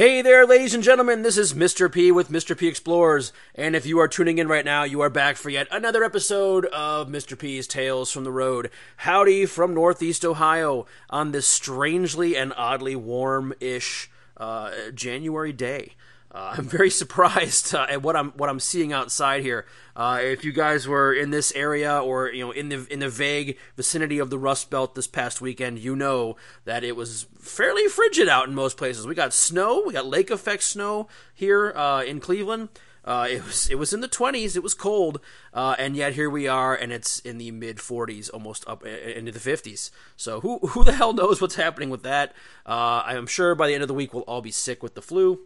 Hey there, ladies and gentlemen, this is Mr. P with Mr. P Explores, and if you are tuning in right now, you are back for yet another episode of Mr. P's Tales from the Road. Howdy from Northeast Ohio on this strangely and oddly warm ish uh, January day. Uh, I'm very surprised uh, at what I'm what I'm seeing outside here. Uh, if you guys were in this area or you know in the in the vague vicinity of the Rust Belt this past weekend, you know that it was fairly frigid out in most places. We got snow, we got lake effect snow here uh, in Cleveland. Uh, it was it was in the 20s. It was cold, uh, and yet here we are, and it's in the mid 40s, almost up into the 50s. So who who the hell knows what's happening with that? I am sure by the end of the week we'll all be sick with the flu.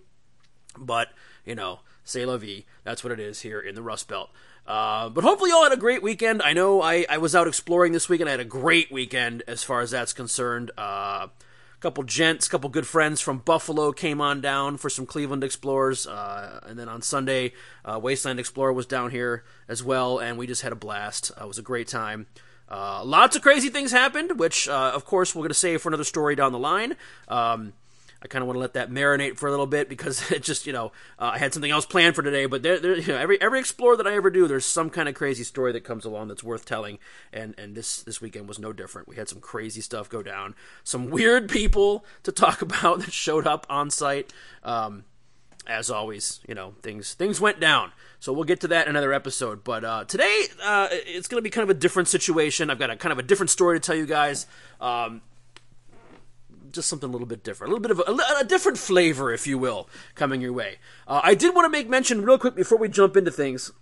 But, you know, c'est la vie. That's what it is here in the Rust Belt. Uh, but hopefully, you all had a great weekend. I know I, I was out exploring this weekend. I had a great weekend as far as that's concerned. Uh, a couple gents, a couple good friends from Buffalo came on down for some Cleveland Explorers. Uh, and then on Sunday, uh, Wasteland Explorer was down here as well, and we just had a blast. Uh, it was a great time. Lots of crazy things happened, which, of course, we're going to save for another story down the line. Um, I kind of want to let that marinate for a little bit because it just, you know, uh, I had something else planned for today. But there, there, you know, every every explore that I ever do, there's some kind of crazy story that comes along that's worth telling. And and this this weekend was no different. We had some crazy stuff go down, some weird people to talk about that showed up on site. Um, as always, you know, things things went down. So we'll get to that in another episode. But uh, today, uh, it's going to be kind of a different situation. I've got a kind of a different story to tell you guys. Um, just something a little bit different, a little bit of a, a different flavor, if you will, coming your way. Uh, I did want to make mention real quick before we jump into things.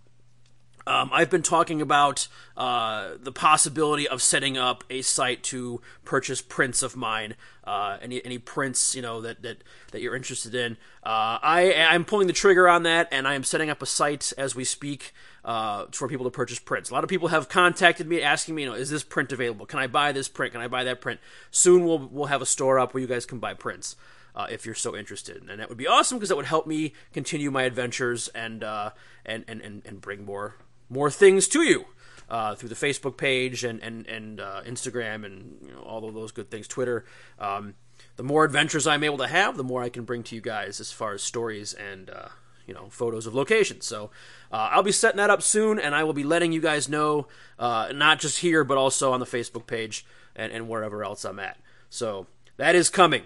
Um, I've been talking about uh, the possibility of setting up a site to purchase prints of mine. Uh, any any prints you know that that, that you're interested in. Uh, I I'm pulling the trigger on that, and I am setting up a site as we speak uh, for people to purchase prints. A lot of people have contacted me asking me, you know, is this print available? Can I buy this print? Can I buy that print? Soon we'll we'll have a store up where you guys can buy prints. Uh, if you're so interested, and that would be awesome because that would help me continue my adventures and uh, and, and and and bring more more things to you uh, through the Facebook page and and and uh, Instagram and you know, all of those good things, Twitter. Um, the more adventures I'm able to have, the more I can bring to you guys as far as stories and uh, you know photos of locations. So uh, I'll be setting that up soon, and I will be letting you guys know, uh, not just here but also on the Facebook page and, and wherever else I'm at. So that is coming.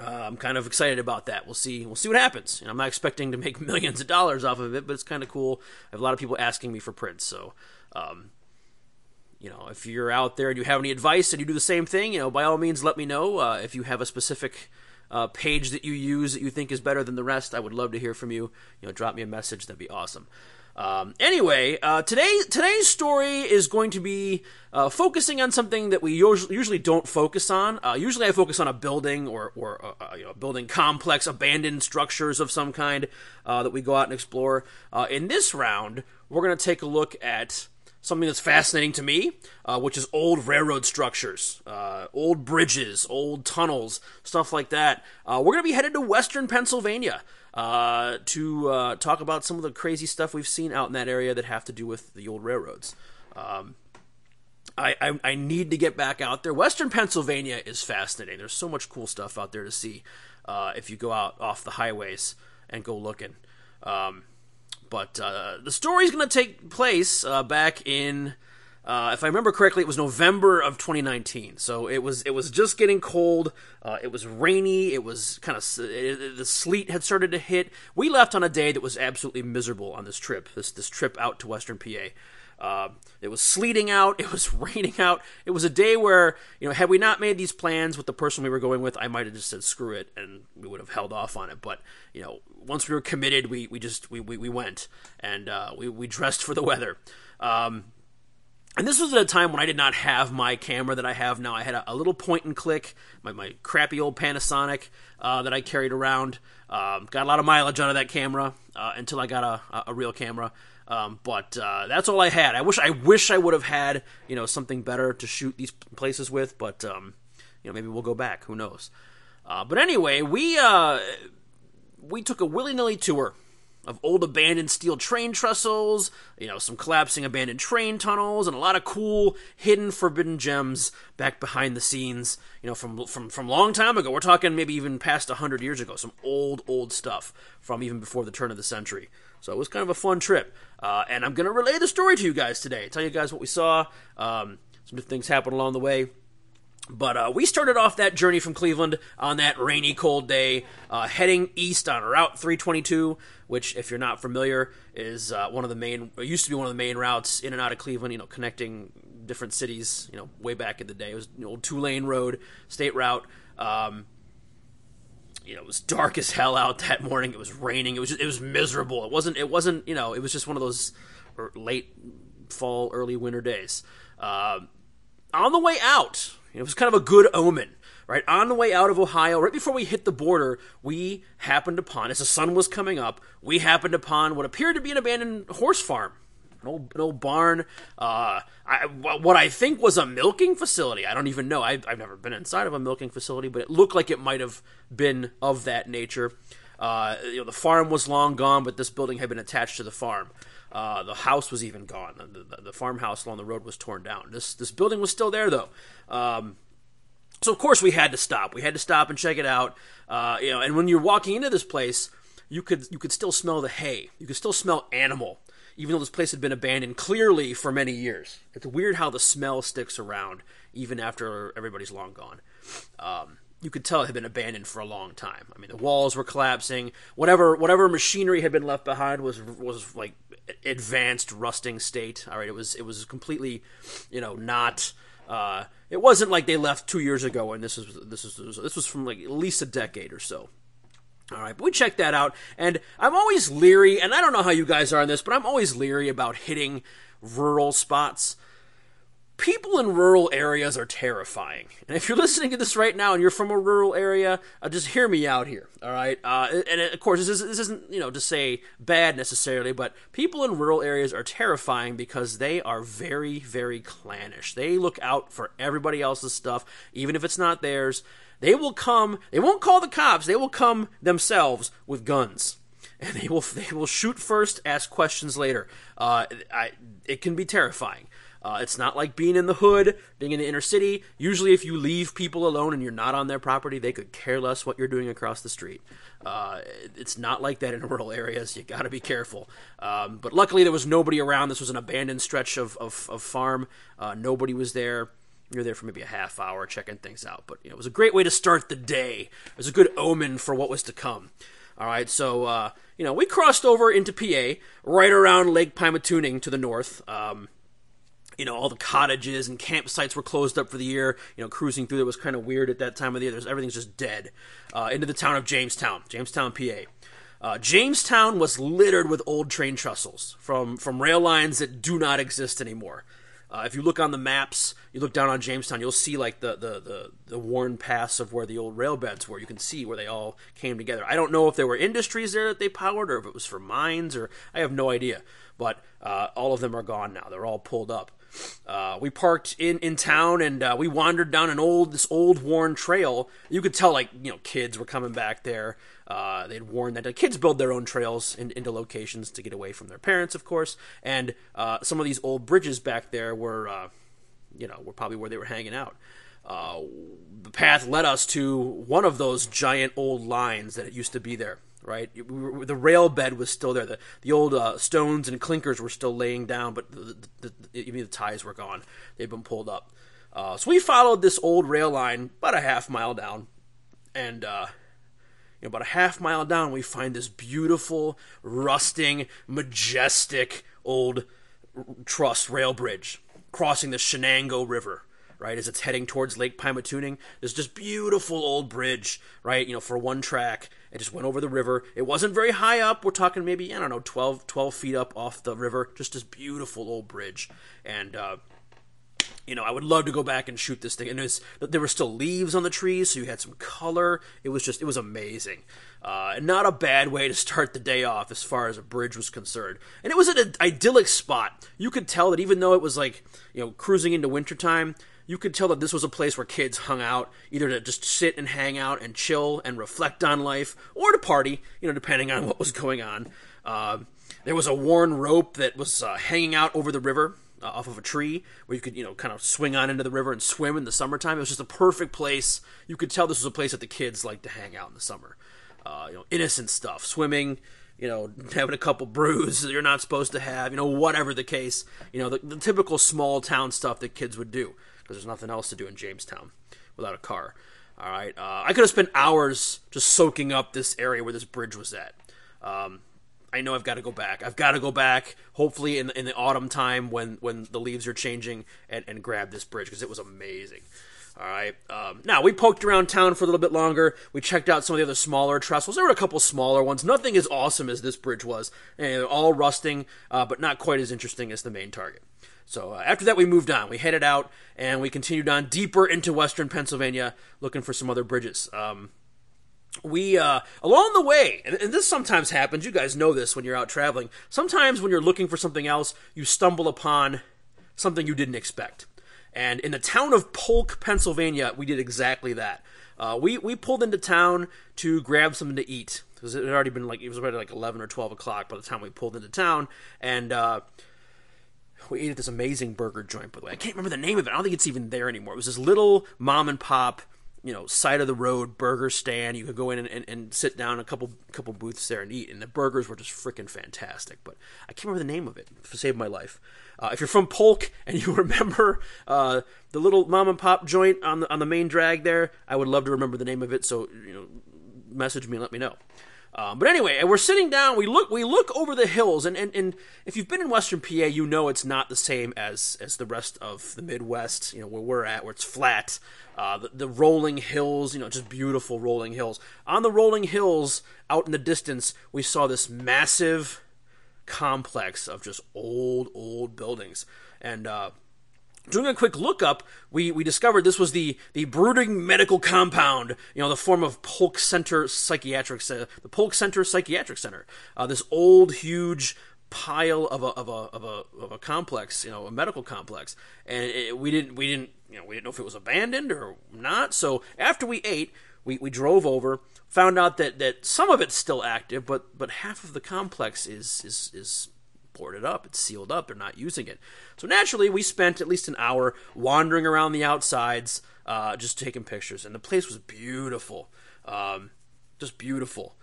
Uh, I'm kind of excited about that. We'll see. We'll see what happens. Know, I'm not expecting to make millions of dollars off of it, but it's kind of cool. I have a lot of people asking me for prints, so um, you know, if you're out there and you have any advice and you do the same thing, you know, by all means, let me know. Uh, if you have a specific uh, page that you use that you think is better than the rest, I would love to hear from you. You know, drop me a message. That'd be awesome. Um, anyway, uh, today today's story is going to be uh, focusing on something that we usually, don't focus on. Uh, usually, I focus on a building or or uh, uh, you know, building complex, abandoned structures of some kind uh, that we go out and explore. in this round, we're going to take a look at something that's fascinating to me, which is old railroad structures, old bridges, old tunnels, stuff like that. We're going to be headed to Western Pennsylvania uh, to uh, talk about some of the crazy stuff we've seen out in that area that have to do with the old railroads. Um, I, I, I need to get back out there. Western Pennsylvania is fascinating. There's so much cool stuff out there to see uh, if you go out off the highways and go looking. Um, but uh, the story is going to take place uh, back in, uh, if I remember correctly, it was November of 2019. So it was it was just getting cold. Uh, it was rainy. It was kind of the sleet had started to hit. We left on a day that was absolutely miserable on this trip. This this trip out to Western PA. Uh, it was sleeting out. It was raining out. It was a day where, you know, had we not made these plans with the person we were going with, I might have just said screw it and we would have held off on it. But, you know, once we were committed, we, we just, we, we, we went and uh, we, we dressed for the weather. Um, and this was at a time when I did not have my camera that I have now. I had a, a little point and click, my, my crappy old Panasonic uh, that I carried around. Um, got a lot of mileage out of that camera uh, until I got a, a real camera. Um, but uh, that's all I had. I wish I wish I would have had you know something better to shoot these places with, but um, you know maybe we'll go back. Who knows? Uh, but anyway, we uh, we took a willy nilly tour of old abandoned steel train trestles, you know, some collapsing abandoned train tunnels, and a lot of cool hidden forbidden gems back behind the scenes, you know, from from from long time ago. We're talking maybe even past 100 years ago, some old old stuff from even before the turn of the century. So it was kind of a fun trip. Uh, and I'm to relay the story to you guys today, tell you guys what we saw, um, some things happened along the way. But uh, we started off that journey from Cleveland on that rainy, cold day, uh, heading east on Route 322, which, if you're not familiar, is uh, one of the main, used to be one of the main routes in and out of Cleveland. You know, connecting different cities. You know, way back in the day, it was an old two lane road, state route. Um, you know, it was dark as hell out that morning. It was raining. It was just, it was miserable. It wasn't it wasn't you know it was just one of those er, late fall, early winter days. Uh, on the way out, it was kind of a good omen. Right on the way out of Ohio, right before we hit the border, we happened upon, as the sun was coming up, we happened upon what appeared to be an abandoned horse farm an old, an old barn. Uh, I, what I think was a milking facility. I don't even know. I've, I've never been inside of a milking facility, but it looked like it might have been of that nature. Uh, you know, the farm was long gone, but this building had been attached to the farm. Uh, the house was even gone. The, the, the, farmhouse along the road was torn down. This this building was still there though. Um, so of course we had to stop. We had to stop and check it out. Uh, you know, and when you're walking into this place, you could you could still smell the hay. You could still smell animal even though this place had been abandoned clearly for many years. It's weird how the smell sticks around even after everybody's long gone. Um, you could tell it had been abandoned for a long time. I mean, the walls were collapsing. Whatever whatever machinery had been left behind was was like advanced rusting state. All right, it was it was completely, you know, not. Uh, it wasn't like they left two years ago, and this is this is this was from like at least a decade or so. All right, but we checked that out, and I'm always leery, and I don't know how you guys are on this, but I'm always leery about hitting rural spots. People in rural areas are terrifying, and if you're listening to this right now and you're from a rural area, uh, just hear me out here. All right, uh, and of course, this, is, isn't you know to say bad necessarily, but people in rural areas are terrifying because they are very, very clannish. They look out for everybody else's stuff, even if it's not theirs they will come. They won't call the cops. They will come themselves with guns, and they will they will shoot first, ask questions later. Uh, I, it can be terrifying. Uh, it's not like being in the hood, being in the inner city. Usually, if you leave people alone and you're not on their property, they could care less what you're doing across the street. Uh, it's not like that in rural areas. You got to be careful. Um, but luckily, there was nobody around. This was an abandoned stretch of, of, of farm. Uh, nobody was there. You're there for maybe a half hour checking things out. But you know, it was a great way to start the day. It was a good omen for what was to come. All right, so uh, you know we crossed over into PA, right around Lake Pymatuning to the north. Um, you know, all the cottages and campsites were closed up for the year. You know, cruising through there was kind of weird at that time of the year. There's everything's just dead. Uh, into the town of Jamestown, Jamestown, PA. Uh, Jamestown was littered with old train trestles from from rail lines that do not exist anymore. Uh, if you look on the maps, you look down on Jamestown, you'll see like the, the, the, the, worn paths of where the old rail beds were. You can see where they all came together. I don't know if there were industries there that they powered or if it was for mines or I have no idea. But uh, all of them are gone now. They're all pulled up. Uh, we parked in, in town and uh, we wandered down an old this old worn trail. You could tell like you know kids were coming back there. Uh, they'd warned that the kids build their own trails in, into locations to get away from their parents, of course. And uh, some of these old bridges back there were, uh, you know, were probably where they were hanging out. Uh, the path led us to one of those giant old lines that used to be there. Right, the rail bed was still there. The the old uh, stones and clinkers were still laying down, but the, the, the, even the ties were gone. They'd been pulled up. Uh, so we followed this old rail line about a half mile down, and know, about a half mile down, we find this beautiful, rusting, majestic old truss rail bridge crossing the Shenango River. Right as it's heading towards Lake Pymatuning, there's just beautiful old bridge, right? You know, for one track, it just went over the river. It wasn't very high up. We're talking maybe I don't know, 12, 12 feet up off the river. Just this beautiful old bridge, and uh, you know, I would love to go back and shoot this thing. And was, there were still leaves on the trees, so you had some color. It was just, it was amazing. Uh, not a bad way to start the day off as far as a bridge was concerned. And it was an idyllic spot. You could tell that even though it was like, you know, cruising into wintertime, you could tell that this was a place where kids hung out, either to just sit and hang out and chill and reflect on life, or to party, you know, depending on what was going on. Uh, there was a worn rope that was uh, hanging out over the river uh, off of a tree where you could, you know, kind of swing on into the river and swim in the summertime. It was just a perfect place. You could tell this was a place that the kids liked to hang out in the summer. Uh, you know, innocent stuff, swimming, you know, having a couple brews that you're not supposed to have, you know, whatever the case, you know, the, the typical small town stuff that kids would do because there's nothing else to do in Jamestown without a car. All right, uh, I could have spent hours just soaking up this area where this bridge was at. Um, I know I've got to go back. I've got to go back. Hopefully in the, in the autumn time when when the leaves are changing and, and grab this bridge because it was amazing. All right. Um, now we poked around town for a little bit longer. We checked out some of the other smaller trestles. There were a couple smaller ones. Nothing as awesome as this bridge was. And all rusting, uh, but not quite as interesting as the main target. So uh, after that, we moved on. We headed out and we continued on deeper into western Pennsylvania, looking for some other bridges. Um, we uh, along the way and, and, this sometimes happens you guys know this when you're out traveling sometimes when you're looking for something else you stumble upon something you didn't expect and in the town of polk pennsylvania we did exactly that uh, we, we pulled into town to grab something to eat because it had already been like it was already like 11 or 12 o'clock by the time we pulled into town and uh, we ate at this amazing burger joint by the way i can't remember the name of it i don't think it's even there anymore it was this little mom and pop you know side of the road burger stand. You could go in and, and, and, sit down a couple couple booths there and eat, and the burgers were just freaking fantastic. But I can't remember the name of it. To save my life. Uh, if you're from Polk and you remember uh, the little mom and pop joint on the on the main drag there, I would love to remember the name of it. So you know, message me and let me know. Um, but anyway, and we're sitting down. We look. We look over the hills, and, and, and if you've been in Western PA, you know it's not the same as as the rest of the Midwest. You know where we're at, where it's flat. Uh, the, the rolling hills, you know, just beautiful rolling hills. On the rolling hills, out in the distance, we saw this massive complex of just old, old buildings, and uh, Doing a quick lookup, we, we discovered this was the, the brooding medical compound, you know, the form of Polk Center Psychiatric Center, the Polk Center Psychiatric Center. Uh, this old, huge pile of a, of a, of a, of a complex, you know, a medical complex. And it, we didn't, we didn't, you know, we didn't know if it was abandoned or not. So after we ate, we, we drove over, found out that, that some of it's still active, but, but half of the complex is, is, is boarded up, it's sealed up, they're not using it. So naturally, we spent at least an hour wandering around the outsides, uh, just taking pictures, and the place was beautiful, um, just beautiful.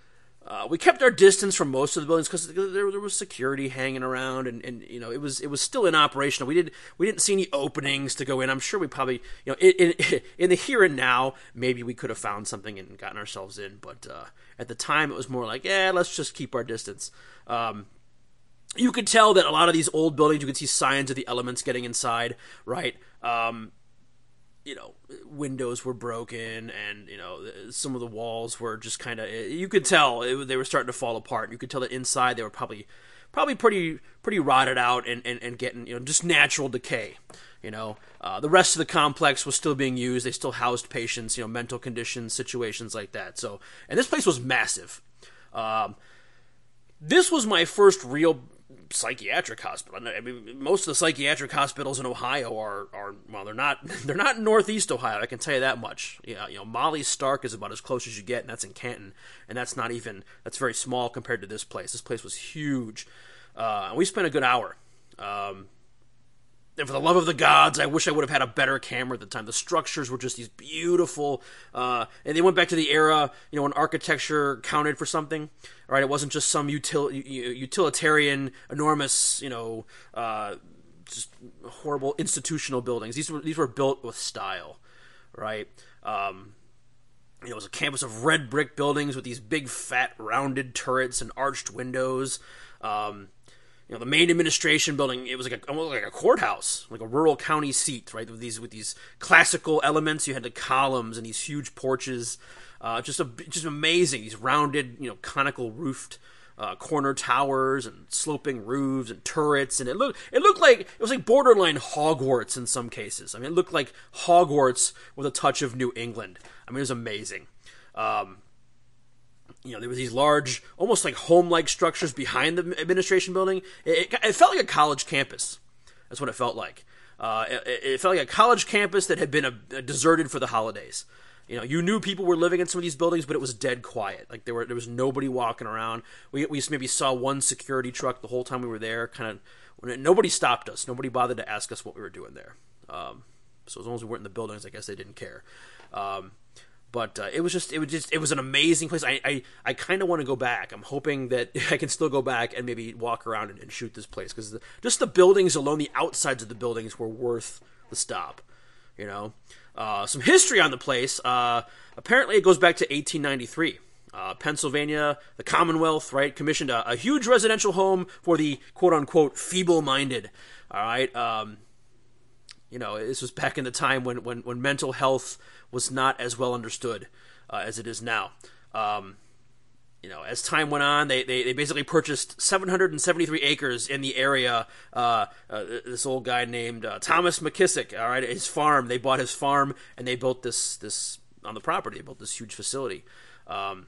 Uh, we kept our distance from most of the buildings because there, there, was security hanging around, and, and you know it was it was still in operation. We did we didn't see any openings to go in. I'm sure we probably you know in, in, in the here and now maybe we could have found something and gotten ourselves in, but uh, at the time it was more like yeah let's just keep our distance. Um, you could tell that a lot of these old buildings, you could see signs of the elements getting inside, right? Um, you know, windows were broken, and you know, some of the walls were just kind of. You could tell it, they were starting to fall apart. You could tell that inside they were probably, probably pretty, pretty rotted out and, and, and getting, you know, just natural decay. You know, uh, the rest of the complex was still being used. They still housed patients, you know, mental conditions, situations like that. So, and this place was massive. Um, this was my first real psychiatric hospital. I mean, most of the psychiatric hospitals in Ohio are, are well, they're not they're not in Northeast Ohio. I can tell you that much. Yeah, you know, Molly Stark is about as close as you get, and that's in Canton, and that's not even that's very small compared to this place. This place was huge. Uh, and we spent a good hour. Um, and for the love of the gods, I wish I would have had a better camera at the time. The structures were just these beautiful, uh, and they went back to the era, you know, when architecture counted for something. Right? It wasn't just some util- utilitarian, enormous, you know, uh, just horrible institutional buildings. These were these were built with style, right? Um, you know, it was a campus of red brick buildings with these big, fat, rounded turrets and arched windows. Um, you know the main administration building it was like a almost like a courthouse like a rural county seat right with these with these classical elements. You had the columns and these huge porches uh, just a just amazing. These rounded you know conical roofed uh, corner towers and sloping roofs and turrets. And it looked it looked like it was like borderline Hogwarts in some cases. I mean it looked like Hogwarts with a touch of New England. I mean it was amazing. Um, you know, there were these large, almost like home-like structures behind the administration building. It, it, it, felt like a college campus. That's what it felt like. Uh, it, it, felt like a college campus that had been a, a deserted for the holidays. You know, you knew people were living in some of these buildings, but it was dead quiet. Like there were there was nobody walking around. We we maybe saw one security truck the whole time we were there. Kind of nobody stopped us. Nobody bothered to ask us what we were doing there. Um, so as long as we weren't in the buildings, I guess they didn't care. Um, but uh, it was just it was just it was an amazing place. I I, I kind of want to go back. I'm hoping that I can still go back and maybe walk around and, and shoot this place because just the buildings alone, the outsides of the buildings were worth the stop. You know, uh, some history on the place. Uh, apparently, it goes back to 1893. Uh, Pennsylvania, the Commonwealth, right, commissioned a, a, huge residential home for the quote unquote feeble minded. All right. Um, you know, this was back in the time when, when, when mental health was not as well understood uh, as it is now. Um, you know, as time went on, they, they, they, basically purchased 773 acres in the area. Uh, uh, this old guy named uh, Thomas McKissick, all right, his farm. They bought his farm and they built this this on the property. They built this huge facility. Um,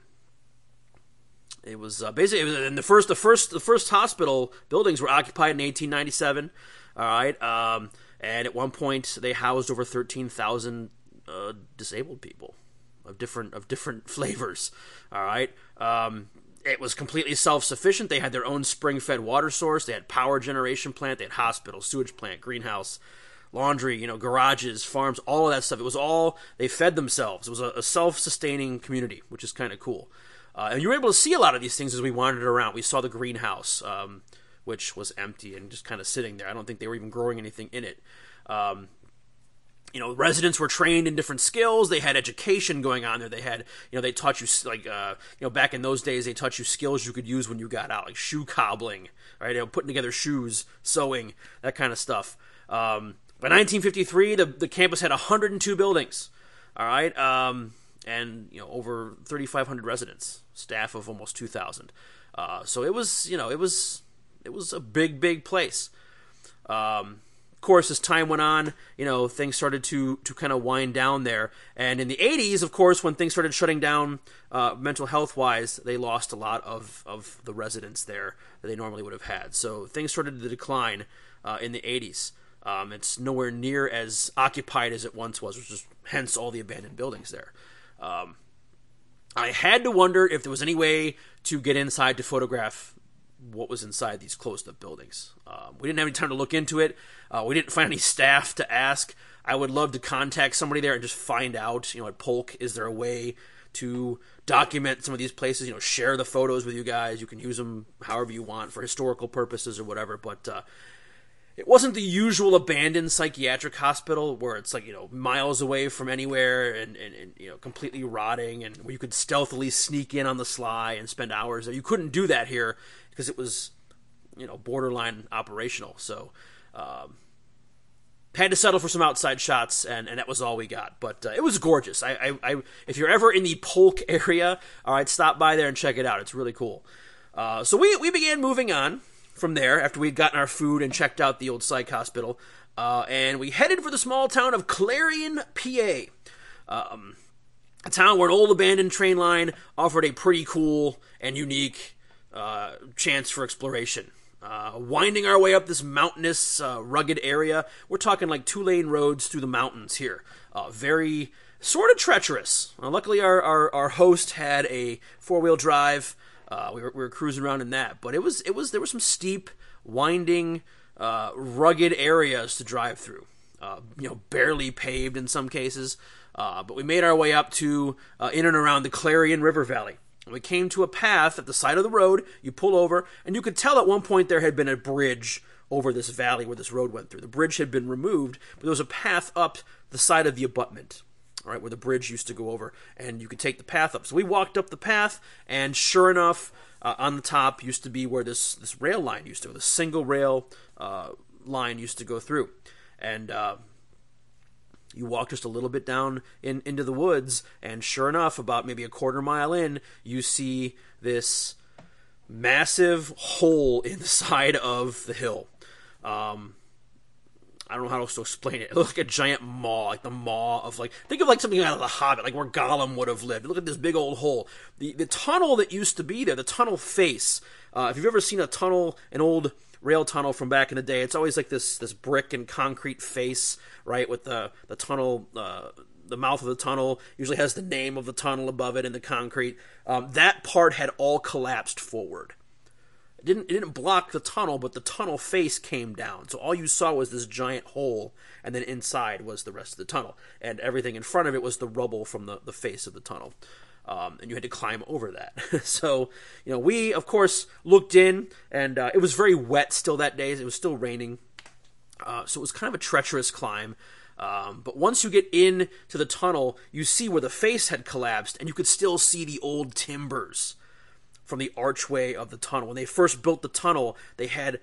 it was uh, basically it was the first the first the first hospital buildings were occupied in 1897. All right, um, and at one point they housed over 13,000 uh, disabled people of different of different flavors. All right. Um, it was completely self-sufficient. They had their own spring-fed water source. They had power generation plant. They had hospital, sewage plant, greenhouse, laundry, you know, garages, farms, all of that stuff. It was all they fed themselves. It was a, a self-sustaining community, which is kind of cool. Uh, and you were able to see a lot of these things as we wandered around. We saw the greenhouse, um, which was empty and just kind of sitting there. I don't think they were even growing anything in it. Um, you know, residents were trained in different skills. They had education going on there. They had, you know, they taught you like, uh, you know, back in those days, they taught you skills you could use when you got out, like shoe cobbling, right? You know, putting together shoes, sewing, that kind of stuff. Um, by 1953, the the campus had 102 buildings. All right, um, and you know, over 3,500 residents, staff of almost 2,000. Uh, so it was, you know, it was it was a big, big place. Um, course, as time went on, you know, things started to to kind of wind down there. And in the 80s, of course, when things started shutting down uh, mental health wise, they lost a lot of, of the residents there that they normally would have had. So things started to decline uh, in the 80s. Um, it's nowhere near as occupied as it once was, which is hence all the abandoned buildings there. Um, I had to wonder if there was any way to get inside to photograph what was inside these closed up buildings. Um, we didn't have any time to look into it. Uh, we didn't find any staff to ask. I would love to contact somebody there and just find out, you know, at Polk, is there a way to document some of these places? You know, share the photos with you guys. You can use them however you want for historical purposes or whatever. But uh, it wasn't the usual abandoned psychiatric hospital where it's like you know miles away from anywhere and, and, and, you know completely rotting and where you could stealthily sneak in on the sly and spend hours you couldn't do that here because it was you know borderline operational so um, had to settle for some outside shots and, and that was all we got but uh, it was gorgeous I, I, I, if you're ever in the polk area all right stop by there and check it out it's really cool uh, so we, we began moving on from there after we'd gotten our food and checked out the old psych hospital. Uh, and we headed for the small town of Clarion, PA. Um, a town where an old abandoned train line offered a pretty cool and unique uh, chance for exploration. Uh, winding our way up this mountainous, uh, rugged area, we're talking like two lane roads through the mountains here. Uh, very sort of treacherous. luckily, our, our, our host had a four wheel drive uh, we, were, we were cruising around in that, but it was it was there were some steep, winding, uh, rugged areas to drive through. Uh, you know, barely paved in some cases. Uh, but we made our way up to uh, in and around the Clarion River Valley. We came to a path at the side of the road. You pull over, and you could tell at one point there had been a bridge over this valley where this road went through. The bridge had been removed, but there was a path up the side of the abutment right where the bridge used to go over, and you could take the path up. So we walked up the path, and sure enough, uh, on the top used to be where this this rail line used to go. The single rail uh, line used to go through, and uh, you walk just a little bit down in into the woods, and sure enough, about maybe a quarter mile in, you see this massive hole in the side of the hill. Um, I don't know how else to explain it. It looks like a giant maw, like the maw of like think of like something out of the Hobbit, like where Gollum would have lived. Look at this big old hole. The the tunnel that used to be there, the tunnel face. Uh, if you've ever seen a tunnel, an old rail tunnel from back in the day. It's always like this this brick and concrete face, right, with the the tunnel. Uh, the mouth of the tunnel usually has the name of the tunnel above it in the concrete. Um, that part had all collapsed forward. It didn't it didn't block the tunnel, but the tunnel face came down. So all you saw was this giant hole, and then inside was the rest of the tunnel, and everything in front of it was the rubble from the, the face of the tunnel. Um, and you had to climb over that. so, you know, we of course looked in, and uh, it was very wet still that day. It was still raining, uh, so it was kind of a treacherous climb. Um, but once you get in to the tunnel, you see where the face had collapsed, and you could still see the old timbers from the archway of the tunnel. When they first built the tunnel, they had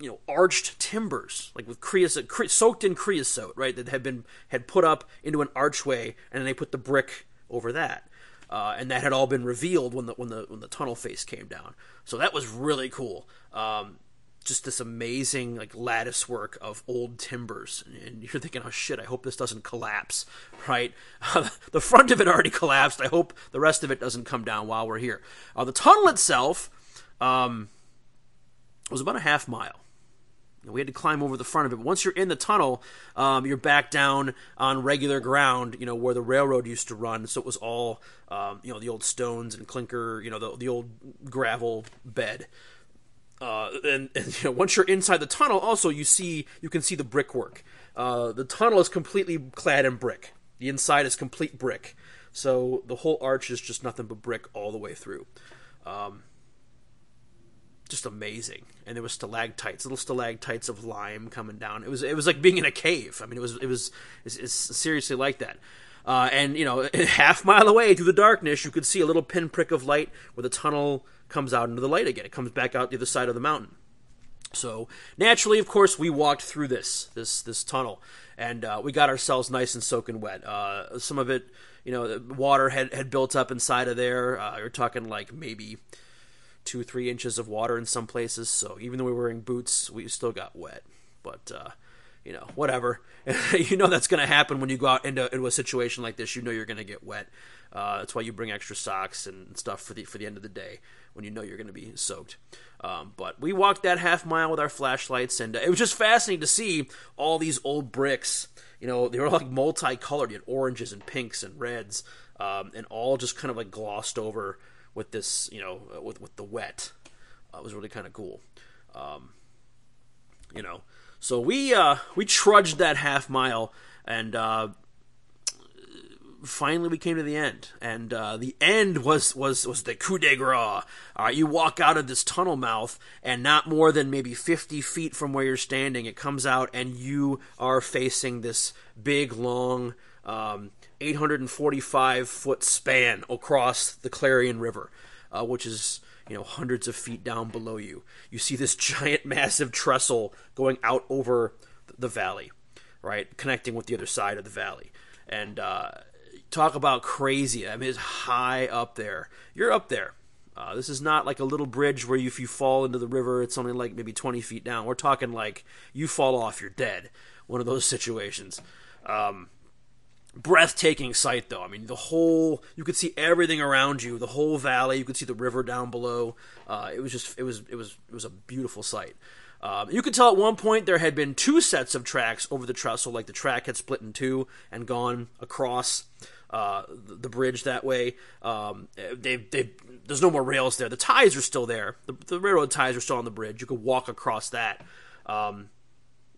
you know arched timbers like with creosote cre- soaked in creosote right that had been had put up into an archway and then they put the brick over that. Uh, and that had all been revealed when the when the when the tunnel face came down. So that was really cool. Um, just this amazing like lattice work of old timbers. And you're thinking oh shit i hope this doesn't collapse right? The front of it already collapsed. I hope the rest of it doesn't come down while we're here. Uh, the tunnel itself um, was about a half mile we had to climb over the front of it. But once you're in the tunnel, um, you're back down on regular ground, you know, where the railroad used to run. So it was all, um, you know, the old stones and clinker, you know, the, the old gravel bed. Uh, and, and you know, once you're inside the tunnel, also you see you can see the brickwork. Uh, the tunnel is completely clad in brick. The inside is complete brick, so the whole arch is just nothing but brick all the way through. Um, just amazing, and there was stalactites, little stalactites of lime coming down. It was it was like being in a cave. I mean, it was it was it's, it's seriously like that. Uh, and you know, half mile away through the darkness, you could see a little pinprick of light where the tunnel comes out into the light again. It comes back out the other side of the mountain. So naturally, of course, we walked through this this this tunnel, and uh, we got ourselves nice and soaking wet. Uh, some of it, you know, water had had built up inside of there. Uh, you're talking like maybe two three inches of water in some places. So even though we were wearing boots, we still got wet. But uh, you know, whatever. you know that's going to happen when you go out into, into a situation like this. You know you're going to get wet. Uh, that's why you bring extra socks and stuff for the for the end of the day when you know you're going to be soaked. Um, but we walked that half mile with our flashlights, and uh, it was just fascinating to see all these old bricks. You know, they were like multicolored. You had oranges and pinks and reds, um, and all just kind of like glossed over with this, you know, uh, with with the wet. Uh, it was really kind of cool. Um, you know, so we uh, we trudged that half mile, and uh, finally we came to the end, and uh, the end was was was the coup de grace. Uh, you walk out of this tunnel mouth, and not more than maybe fifty feet from where you're standing, it comes out, and you are facing this big, long, um, 845 foot span across the Clarion River, uh, which is you know hundreds of feet down below you. You see this giant, massive trestle going out over the valley, right, connecting with the other side of the valley, and uh, talk about crazy. I mean, it's high up there. You're up there. Uh, this is not like a little bridge where you, if you fall into the river, it's only like maybe 20 feet down. We're talking like you fall off, you're dead. One of those situations. Um, breathtaking sight, though. I mean, the whole you could see everything around you, the whole valley. You could see the river down below. Uh, it was just it was it was it was a beautiful sight. Um, you could tell at one point there had been two sets of tracks over the trestle, like the track had split in two and gone across uh, the, bridge that way. Um, they, they, there's no more rails there. The ties are still there. The, the, railroad ties are still on the bridge. You could walk across that. Um,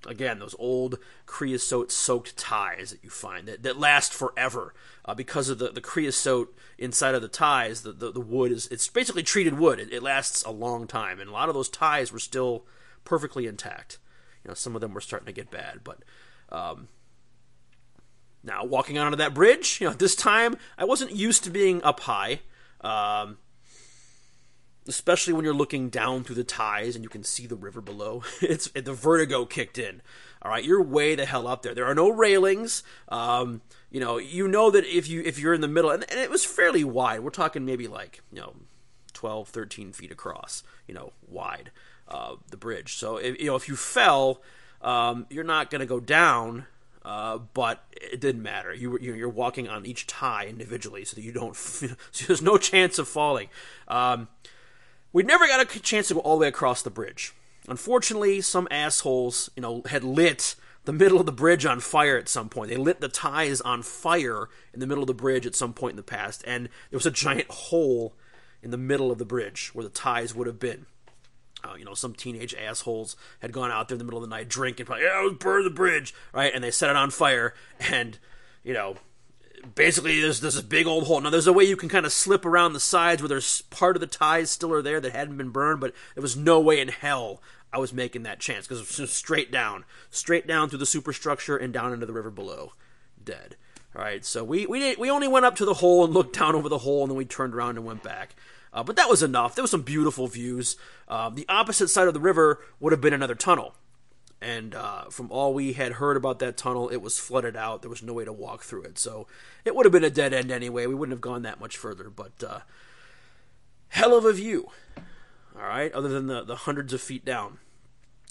again, those old creosote soaked ties that you find that, that last forever uh, because of the, the creosote inside of the ties. The, the, the wood is it's basically treated wood. It, it, lasts a long time, and a lot of those ties were still perfectly intact. You know, some of them were starting to get bad, but um, now, walking onto that bridge, you know, this time I wasn't used to being up high, um, especially when you're looking down through the ties and you can see the river below. It's the vertigo kicked in. All right, you're way the hell up there. There are no railings. Um, you know, you know that if you if you're in the middle, and, and it was fairly wide. We're talking maybe like you know, 12, 13 feet across. You know, wide uh, the bridge. So if, you know if you fell, um, you're not going to go down uh, but it didn't matter. You you're walking on each tie individually, so that you don't. so there's no chance of falling. Um, we never got a chance to go all the way across the bridge. unfortunately, some assholes, you know, had lit the middle of the bridge on fire at some point. They lit the ties on fire in the middle of the bridge at some point in the past, and there was a giant hole in the middle of the bridge where the ties would have been. Uh, you know, some teenage assholes had gone out there in the middle of the night drinking, probably, yeah, let's burn the bridge, right? And they set it on fire, and, you know, basically there's, there's this big old hole. Now, there's a way you can kind of slip around the sides where there's part of the ties still are there that hadn't been burned, but there was no way in hell I was making that chance because it was straight down, straight down through the superstructure and down into the river below, dead. All right, so we we did, we only went up to the hole and looked down over the hole, and then we turned around and went back. Uh, but that was enough. There was some beautiful views. Uh, the opposite side of the river would have been another tunnel, and uh, from all we had heard about that tunnel, it was flooded out. There was no way to walk through it, so it would have been a dead end anyway. We wouldn't have gone that much further. But uh, hell of a view. All right, other than the the hundreds of feet down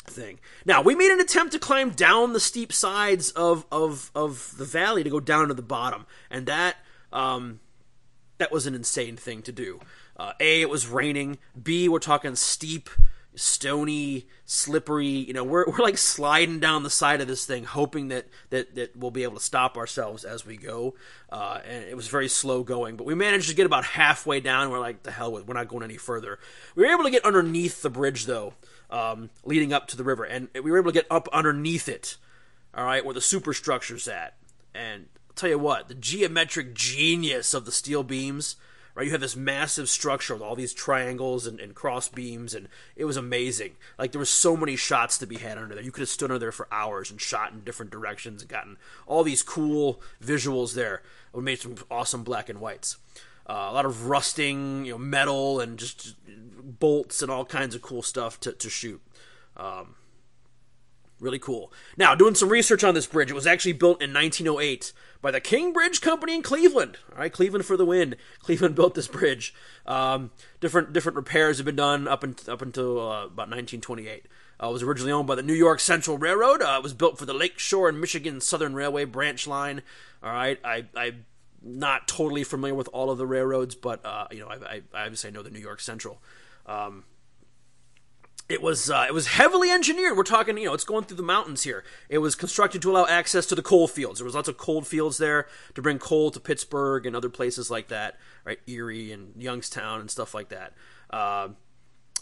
thing. Now we made an attempt to climb down the steep sides of of of the valley to go down to the bottom, and that um, that was an insane thing to do. Uh, a, it was raining. B, we're talking steep, stony, slippery. You know, we're we're like sliding down the side of this thing, hoping that that that we'll be able to stop ourselves as we go. Uh, and it was very slow going, but we managed to get about halfway down. We're like, the hell with, we're not going any further. We were able to get underneath the bridge though um, leading up to the river, and we were able to get up underneath it. All right, where the superstructure's at, and I'll tell you what, the geometric genius of the steel beams. Right, you have this massive structure with all these triangles and, and cross beams, and it was amazing. Like there was so many shots to be had under there. You could have stood under there for hours and shot in different directions and gotten all these cool visuals there. We made some awesome black and whites. Uh, a lot of rusting, you know, metal and just bolts and all kinds of cool stuff to, to shoot. Um, really cool. Now, doing some research on this bridge, it was actually built in 1908 by the King Bridge Company in Cleveland. All right, Cleveland for the win. Cleveland built this bridge. Um, different different repairs have been done up, in, up until uh, about 1928. Uh, it was originally owned by the New York Central Railroad. Uh, it was built for the Lake Shore and Michigan Southern Railway branch line. All right, I, I not totally familiar with all of the railroads, but uh, you know, I, I, I, obviously know the New York Central. Um, it was uh, it was heavily engineered. We're talking, you know, it's going through the mountains here. It was constructed to allow access to the coal fields. There was lots of coal fields there to bring coal to Pittsburgh and other places like that, right? Erie and Youngstown and stuff like that. Uh,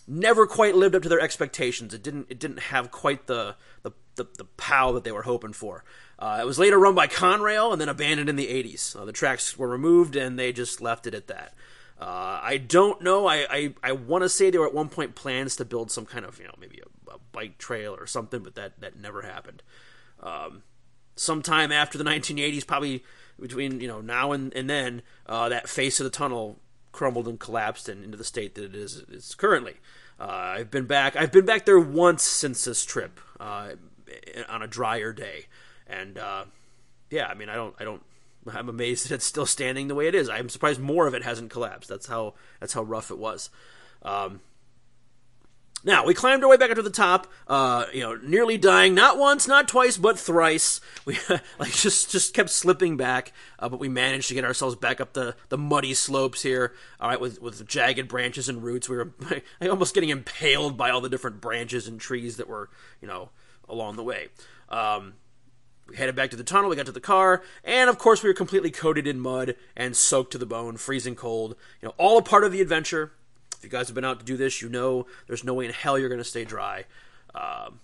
never quite lived up to their expectations. It didn't it didn't have quite the the the, the pow that they were hoping for. Uh, it was later run by Conrail and then abandoned in the 80s. Uh, the tracks were removed and they just left it at that. Uh, I don't know. I, I, I want to say there were at one point plans to build some kind of, you know, maybe a, a bike trail or something, but that, that never happened. Um, sometime after the 1980s, probably between, you know, now and, and then, uh, that face of the tunnel crumbled and collapsed and into the state that it is, is currently. Uh, I've been back. I've been back there once since this trip uh, on a drier day. And uh, yeah, I mean, I don't, I don't, I'm amazed that it's still standing the way it is. I'm surprised more of it hasn't collapsed. That's how that's how rough it was. Um, now we climbed our way back up to the top. Uh, you know, nearly dying, not once, not twice, but thrice. We like just just kept slipping back, uh, but we managed to get ourselves back up the, the muddy slopes here. All right, with with jagged branches and roots. We were like, almost getting impaled by all the different branches and trees that were you know along the way. Um, we headed back to the tunnel, we got to the car, and of course we were completely coated in mud and soaked to the bone, freezing cold. You know, all a part of the adventure. If you guys have been out to do this, you know there's no way in hell you're going to stay dry. Um,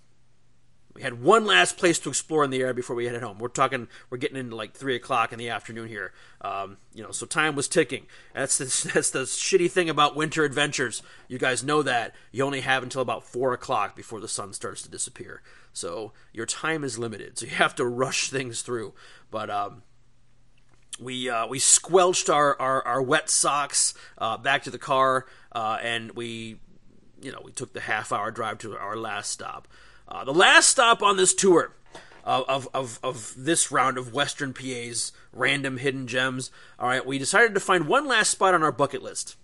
we had one last place to explore in the area before we headed home. We're talking, we're getting into like three o'clock in the afternoon here. Um, you know, so time was ticking. That's the, that's the shitty thing about winter adventures. You guys know that you only have until about four o'clock before the sun starts to disappear. So your time is limited. So you have to rush things through. But um, we uh, we squelched our, our, our wet socks uh, back to the car, uh, and we you know we took the half hour drive to our last stop. Uh, the last stop on this tour of, of, of this round of Western PA's random hidden gems. All right, we decided to find one last spot on our bucket list.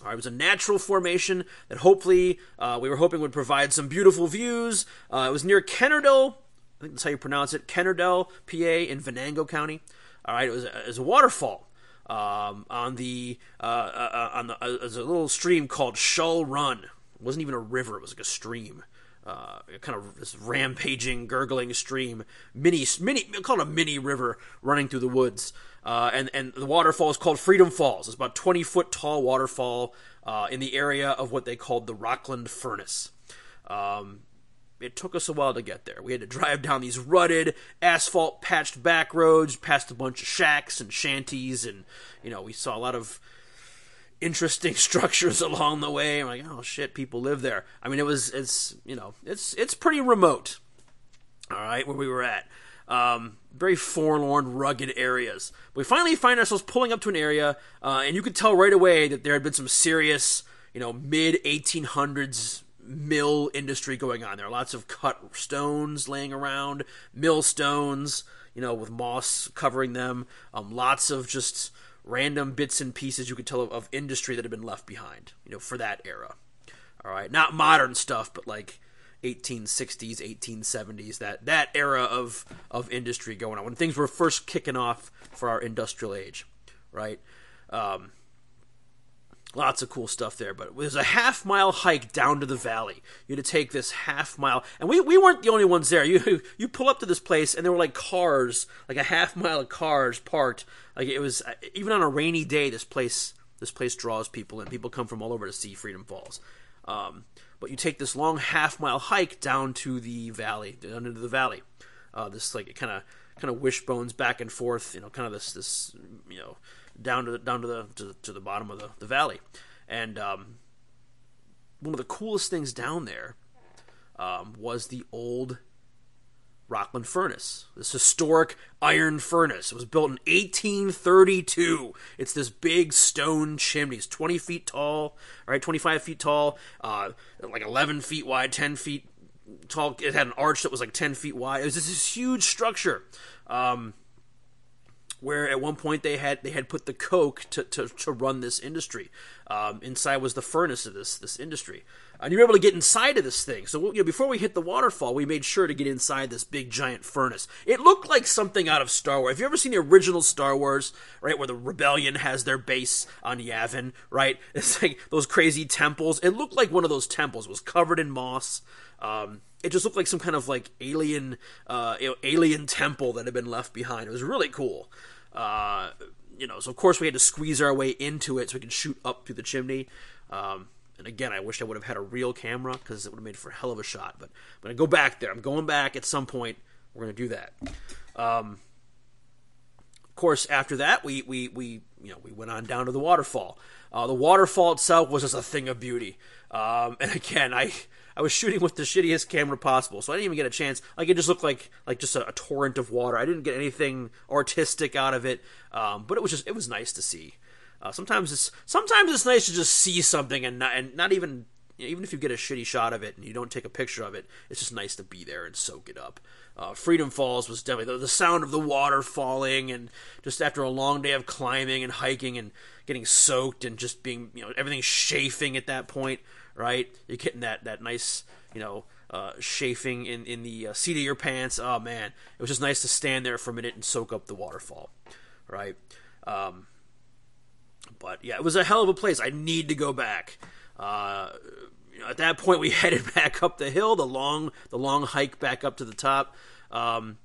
All right, it was a natural formation that hopefully uh, we were hoping would provide some beautiful views. Uh, it was near Kennerdell, I think that's how you pronounce it, Kennerdell, PA, in Venango County. All right, it was a, it was a waterfall um, on the uh, uh on the uh, a little stream called Shull Run. It wasn't even a river; it was like a stream. Uh, kind of this rampaging, gurgling stream, mini, mini, called a mini river running through the woods. Uh, and and the waterfall is called Freedom Falls. It's about 20 foot tall waterfall uh, in the area of what they called the Rockland Furnace. Um, it took us a while to get there. We had to drive down these rutted, asphalt patched back roads, past a bunch of shacks and shanties, and you know we saw a lot of interesting structures along the way. I'm like, oh shit, people live there. I mean, it was it's you know it's it's pretty remote. All right, where we were at. Um, very forlorn, rugged areas. We finally find ourselves pulling up to an area, uh, and you could tell right away that there had been some serious, you know, mid 1800s mill industry going on. There are lots of cut stones laying around, millstones, you know, with moss covering them. Um, lots of just random bits and pieces you could tell of, of industry that had been left behind, you know, for that era. All right, not modern stuff, but like 1860s, 1870s, that that era of of industry going on when things were first kicking off for our industrial age, right? Um, lots of cool stuff there, but it was a half mile hike down to the valley. You had to take this half mile, and we, we weren't the only ones there. You you pull up to this place, and there were like cars, like a half mile of cars parked. Like it was even on a rainy day. This place this place draws people, and people come from all over to see Freedom Falls. Um, but you take this long half mile hike down to the valley, down into the valley. Uh, this like kind of kind of wishbones back and forth. You know, kind of this this you know down to the, down to the to, to the bottom of the, the valley, and um, one of the coolest things down there um, was the old Rockland furnace, this historic iron furnace. It was built in 1832. It's this big stone chimney. It's 20 feet tall, right? 25 feet tall, uh, like 11 feet wide, 10 feet tall. It had an arch that was like 10 feet wide. It was just this huge structure. Um, where at one point they had they had put the coke to, to, to run this industry. Um, inside was the furnace of this this industry, and you were able to get inside of this thing. So you know, before we hit the waterfall, we made sure to get inside this big giant furnace. It looked like something out of Star Wars. Have you ever seen the original Star Wars? Right, where the rebellion has their base on Yavin. Right, it's like those crazy temples. It looked like one of those temples. It was covered in moss. Um, it just looked like some kind of like alien, uh, alien temple that had been left behind. It was really cool. Uh, you know, so of course we had to squeeze our way into it so we could shoot up through the chimney. Um, and again, I wish I would have had a real camera because it would have made for a hell of a shot. But I'm gonna go back there. I'm going back at some point. We're gonna do that. Um, of course, after that, we we we you know we went on down to the waterfall. Uh, the waterfall itself was just a thing of beauty. Um, and again, I I was shooting with the shittiest camera possible, so I didn't even get a chance. Like it just looked like like just a, a torrent of water. I didn't get anything artistic out of it, um, but it was just it was nice to see. Uh, sometimes it's sometimes it's nice to just see something and not and not even even if you get a shitty shot of it and you don't take a picture of it, it's just nice to be there and soak it up. Uh, Freedom Falls was definitely the, the, sound of the water falling, and just after a long day of climbing and hiking and getting soaked and just being, you know, everything chafing at that point right? You're getting that that nice, you know, uh, chafing in in the uh, seat of your pants. Oh man, it was just nice to stand there for a minute and soak up the waterfall, right? Um, but yeah, it was a hell of a place. I need to go back. Uh, you know, at that point, we headed back up the hill, the long the long hike back up to the top. Um,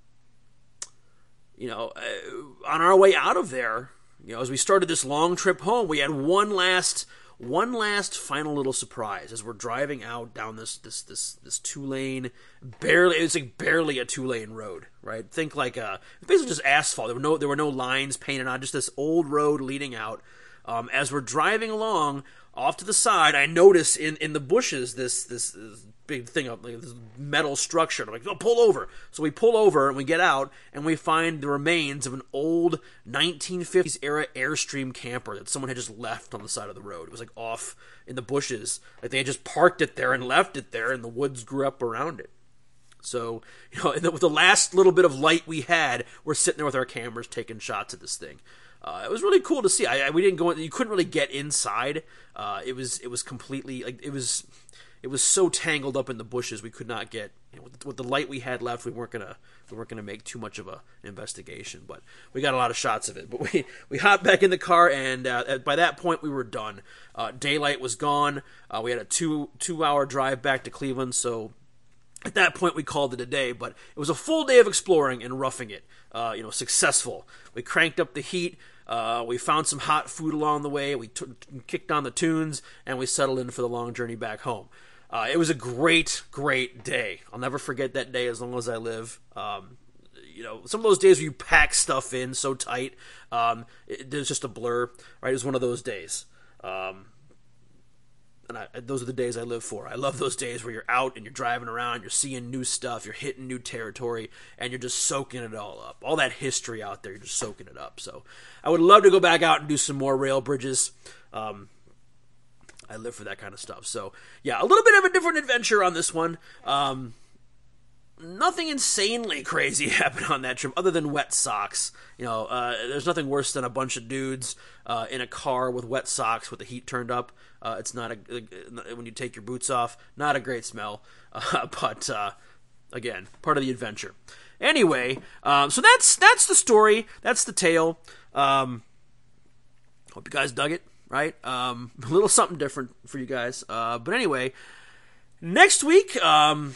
you know, uh, on our way out of there, you know, as we started this long trip home, we had one last one last final little surprise as we're driving out down this this this this two lane barely it's like barely a two lane road right? Think like a basically just asphalt. There were no there were no lines painted on just this old road leading out. Um, as we're driving along off to the side I notice in in the bushes this this, this big thing up like this metal structure. I'm like, oh, pull over. So we pull over and we get out and we find the remains of an old 1950s era Airstream camper that someone had just left on the side of the road. It was like off in the bushes. Like they had just parked it there and left it there, and the woods grew up around it. So, you know, with the last little bit of light we had, we're sitting there with our cameras taking shots of this thing. Uh, it was really cool to see. I, I, we didn't go. In you couldn't really get inside. Uh, it was it was completely like it was it was so tangled up in the bushes we could not get you know, with, the, with, the, light we had left we weren't gonna we weren't gonna make too much of a, an investigation but we got a lot of shots of it. But we we hopped back in the car and uh, by that point we were done. Uh, daylight was gone. Uh, we had a two two hour drive back to Cleveland so at that point we called it a day but it was a full day of exploring and roughing it uh, you know successful. We cranked up the heat uh, we found some hot food along the way we t- kicked on the tunes and we settled in for the long journey back home uh, it was a great great day i'll never forget that day as long as i live um, you know some of those days where you pack stuff in so tight um, it, it's just a blur right it was one of those days um, and I, those are the days I live for. I love those days where you're out and you're driving around, you're seeing new stuff, you're hitting new territory, and you're just soaking it all up. All that history out there, you're just soaking it up. So I would love to go back out and do some more rail bridges. Um, I live for that kind of stuff. So yeah, a little bit of a different adventure on this one. Um, nothing insanely crazy happened on that trip other than wet socks. You know, uh, there's nothing worse than a bunch of dudes uh, in a car with wet socks with the heat turned up. Uh, it's not a when you take your boots off, not a great smell, uh, but uh, again, part of the adventure. Anyway, um, so that's that's the story. That's the tale. Um, hope you guys dug it. Right, um, a little something different for you guys. Uh, but anyway, next week. Um,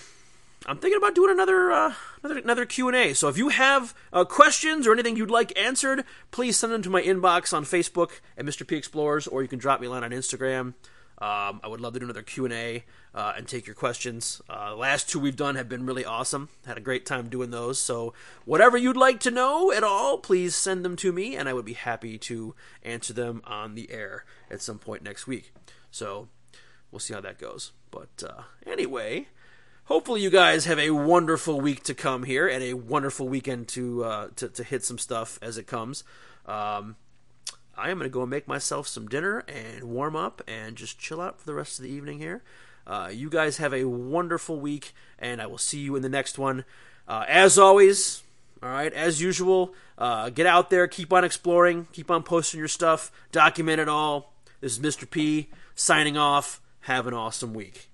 I'm thinking about doing another uh, another another Q and A. So if you have uh, questions or anything you'd like answered, please send them to my inbox on Facebook at Mr. P Explores, or you can drop me a line on Instagram. Um, I would love to do another Q and A uh, and take your questions. Uh, last two we've done have been really awesome. Had a great time doing those. So whatever you'd like to know at all, please send them to me, and I would be happy to answer them on the air at some point next week. So we'll see how that goes. But uh, anyway hopefully you guys have a wonderful week to come here and a wonderful weekend to uh, to, to hit some stuff as it comes. Um, I am going to go and make myself some dinner and warm up and just chill out for the rest of the evening here. Uh, you guys have a wonderful week, and I will see you in the next one. Uh, as always, all right, as usual, uh, get out there, keep on exploring, keep on posting your stuff, document it all. This is Mr. P signing off. Have an awesome week.